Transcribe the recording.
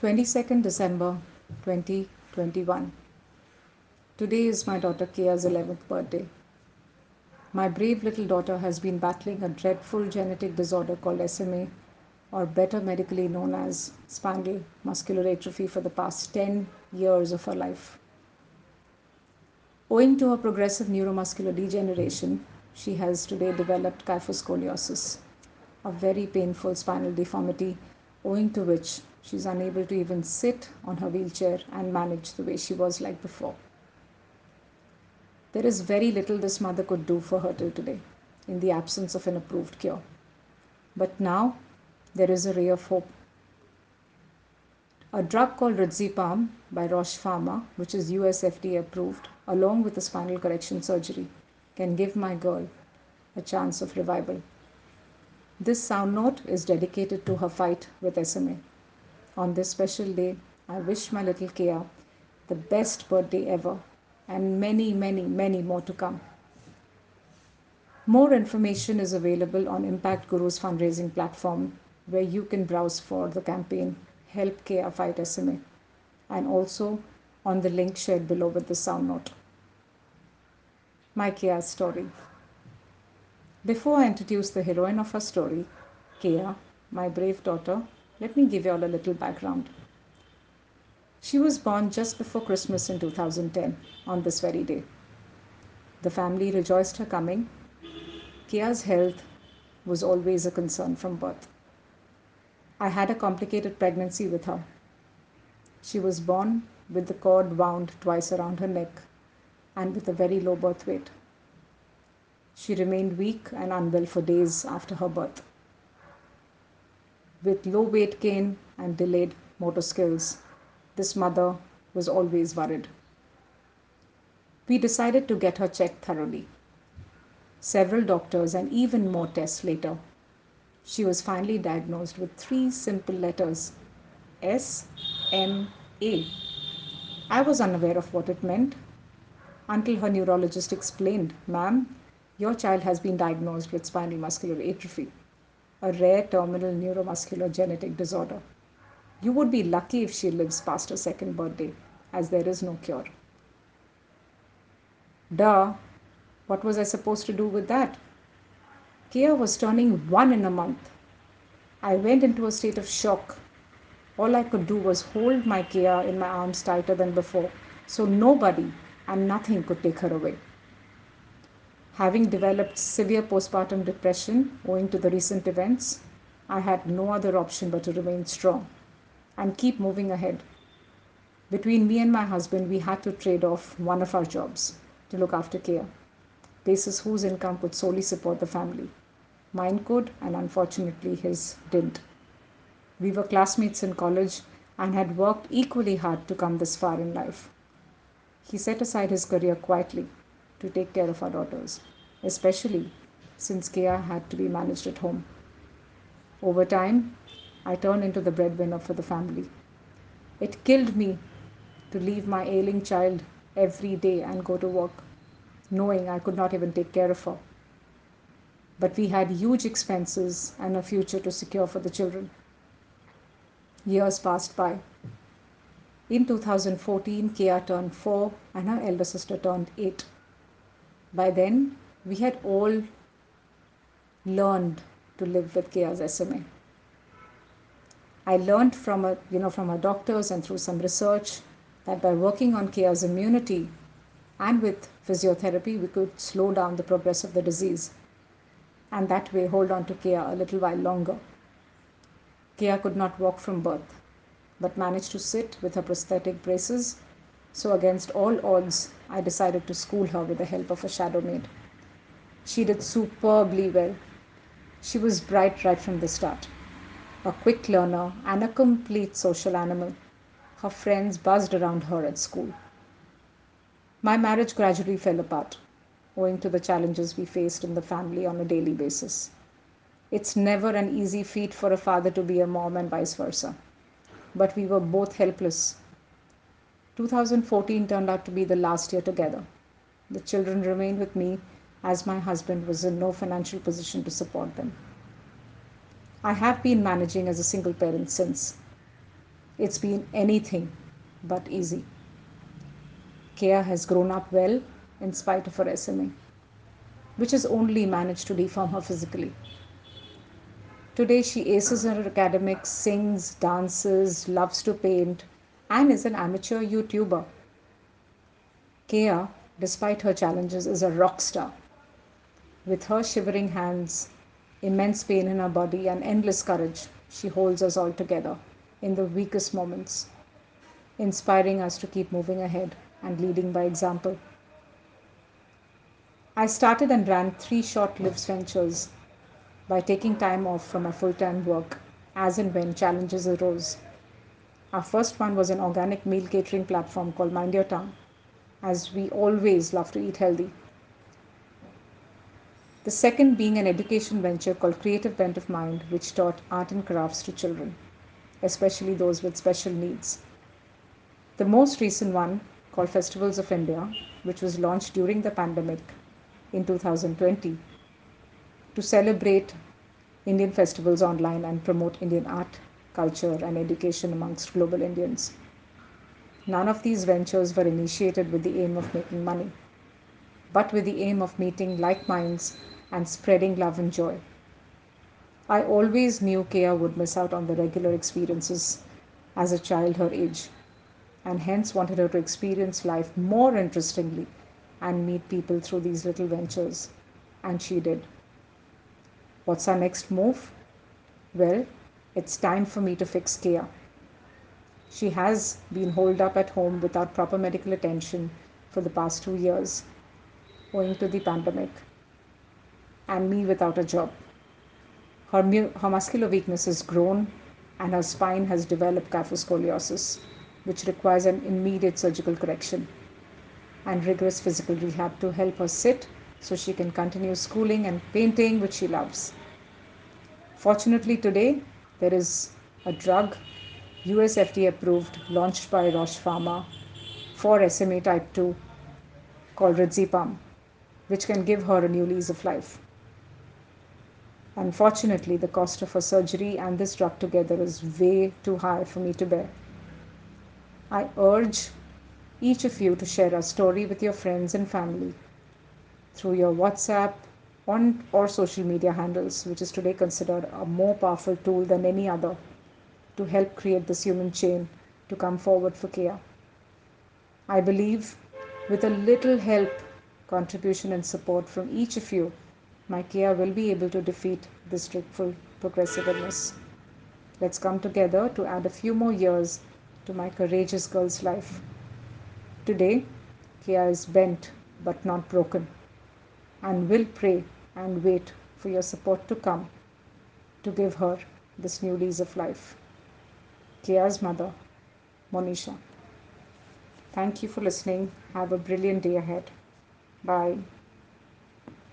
22nd December 2021. Today is my daughter Keya's 11th birthday. My brave little daughter has been battling a dreadful genetic disorder called SMA, or better medically known as spinal muscular atrophy, for the past 10 years of her life. Owing to her progressive neuromuscular degeneration, she has today developed kyphoscoliosis, a very painful spinal deformity owing to which she's unable to even sit on her wheelchair and manage the way she was like before. There is very little this mother could do for her till today, in the absence of an approved cure. But now there is a ray of hope. A drug called Risdiplam by Roche Pharma, which is US FDA approved, along with a spinal correction surgery, can give my girl a chance of revival. This sound note is dedicated to her fight with SMA. On this special day, I wish my little Keya the best birthday ever and many, many, many more to come. More information is available on Impact Guru's fundraising platform, where you can browse for the campaign Help Keya Fight SMA, and also on the link shared below with the sound note. My Keya story. Before I introduce the heroine of her story, Keya, my brave daughter, let me give you all a little background. She was born just before Christmas in 2010, on this very day. The family rejoiced her coming. Keya's health was always a concern from birth. I had a complicated pregnancy with her. She was born with the cord wound twice around her neck and with a very low birth weight. She remained weak and unwell for days after her birth. With low weight gain and delayed motor skills, this mother was always worried. We decided to get her checked thoroughly. Several doctors and even more tests later, she was finally diagnosed with three simple letters S M A. I was unaware of what it meant until her neurologist explained, Ma'am, your child has been diagnosed with spinal muscular atrophy, a rare terminal neuromuscular genetic disorder. You would be lucky if she lives past her second birthday, as there is no cure. Duh, what was I supposed to do with that? Keya was turning one in a month. I went into a state of shock. All I could do was hold my Keya in my arms tighter than before, so nobody and nothing could take her away. Having developed severe postpartum depression owing to the recent events, I had no other option but to remain strong and keep moving ahead. Between me and my husband, we had to trade off one of our jobs to look after Keya, basis whose income could solely support the family. Mine could, and unfortunately his didn't. We were classmates in college and had worked equally hard to come this far in life. He set aside his career quietly to take care of our daughters, especially since Keya had to be managed at home. Over time, I turned into the breadwinner for the family. It killed me to leave my ailing child every day and go to work, knowing I could not even take care of her. But we had huge expenses and a future to secure for the children. Years passed by. In 2014, Keya turned 4 and her elder sister turned 8. By then, we had all learned to live with Keya's SMA. I learned from a, you know from our doctors and through some research that by working on Keya's immunity and with physiotherapy, we could slow down the progress of the disease and that way hold on to Keya a little while longer. Keya could not walk from birth, but managed to sit with her prosthetic braces. So, against all odds, I decided to school her with the help of a shadow maid. She did superbly well. She was bright right from the start a quick learner, and a complete social animal. Her friends buzzed around her at school. My marriage gradually fell apart, owing to the challenges we faced in the family on a daily basis. It's never an easy feat for a father to be a mom and vice versa. But we were both helpless. 2014 turned out to be the last year together. The children remained with me as my husband was in no financial position to support them. I have been managing as a single parent since. It's been anything but easy. Keya has grown up well in spite of her SMA, which has only managed to deform her physically. Today, she aces her academics, sings, dances, loves to paint, and is an amateur YouTuber. Keya, despite her challenges, is a rock star. With her shivering hands, immense pain in her body, and endless courage, she holds us all together in the weakest moments, inspiring us to keep moving ahead and leading by example. I started and ran three short lived ventures by taking time off from my full time work as and when challenges arose. Our first one was an organic meal catering platform called Mind Your Tongue, as we always love to eat healthy. The second being an education venture called Creative Bent of Mind, which taught art and crafts to children, especially those with special needs. The most recent one, called Festivals of India, which was launched during the pandemic in 2020 to celebrate Indian festivals online and promote Indian art, culture, and education amongst global Indians. None of these ventures were initiated with the aim of making money, but with the aim of meeting like minds and spreading love and joy. I always knew Keya would miss out on the regular experiences as a child her age, and hence wanted her to experience life more interestingly and meet people through these little ventures. And she did. What's our next move? Well, it's time for me to fix Keya. She has been holed up at home without proper medical attention for the past two years, owing to the pandemic, and me without a job. Her, mu- her muscular weakness has grown, and her spine has developed kyphoscoliosis, which requires an immediate surgical correction and rigorous physical rehab to help her sit so she can continue schooling and painting, which she loves. Fortunately, today there is a drug, US FDA approved, launched by Roche Pharma for SMA type 2 called Risdiplam, which can give her a new lease of life. Unfortunately, the cost of her surgery and this drug together is way too high for me to bear. I urge each of you to share a story with your friends and family through your WhatsApp on or social media handles, which is today considered a more powerful tool than any other to help create this human chain to come forward for Keya. I believe with a little help, contribution, and support from each of you, my Keya will be able to defeat this dreadful progressive illness. Let's come together to add a few more years to my courageous girl's life. Today, Keya is bent but not broken and will pray and wait for your support to come to give her this new lease of life. Keya's mother, Monisha. Thank you for listening. Have a brilliant day ahead. Bye.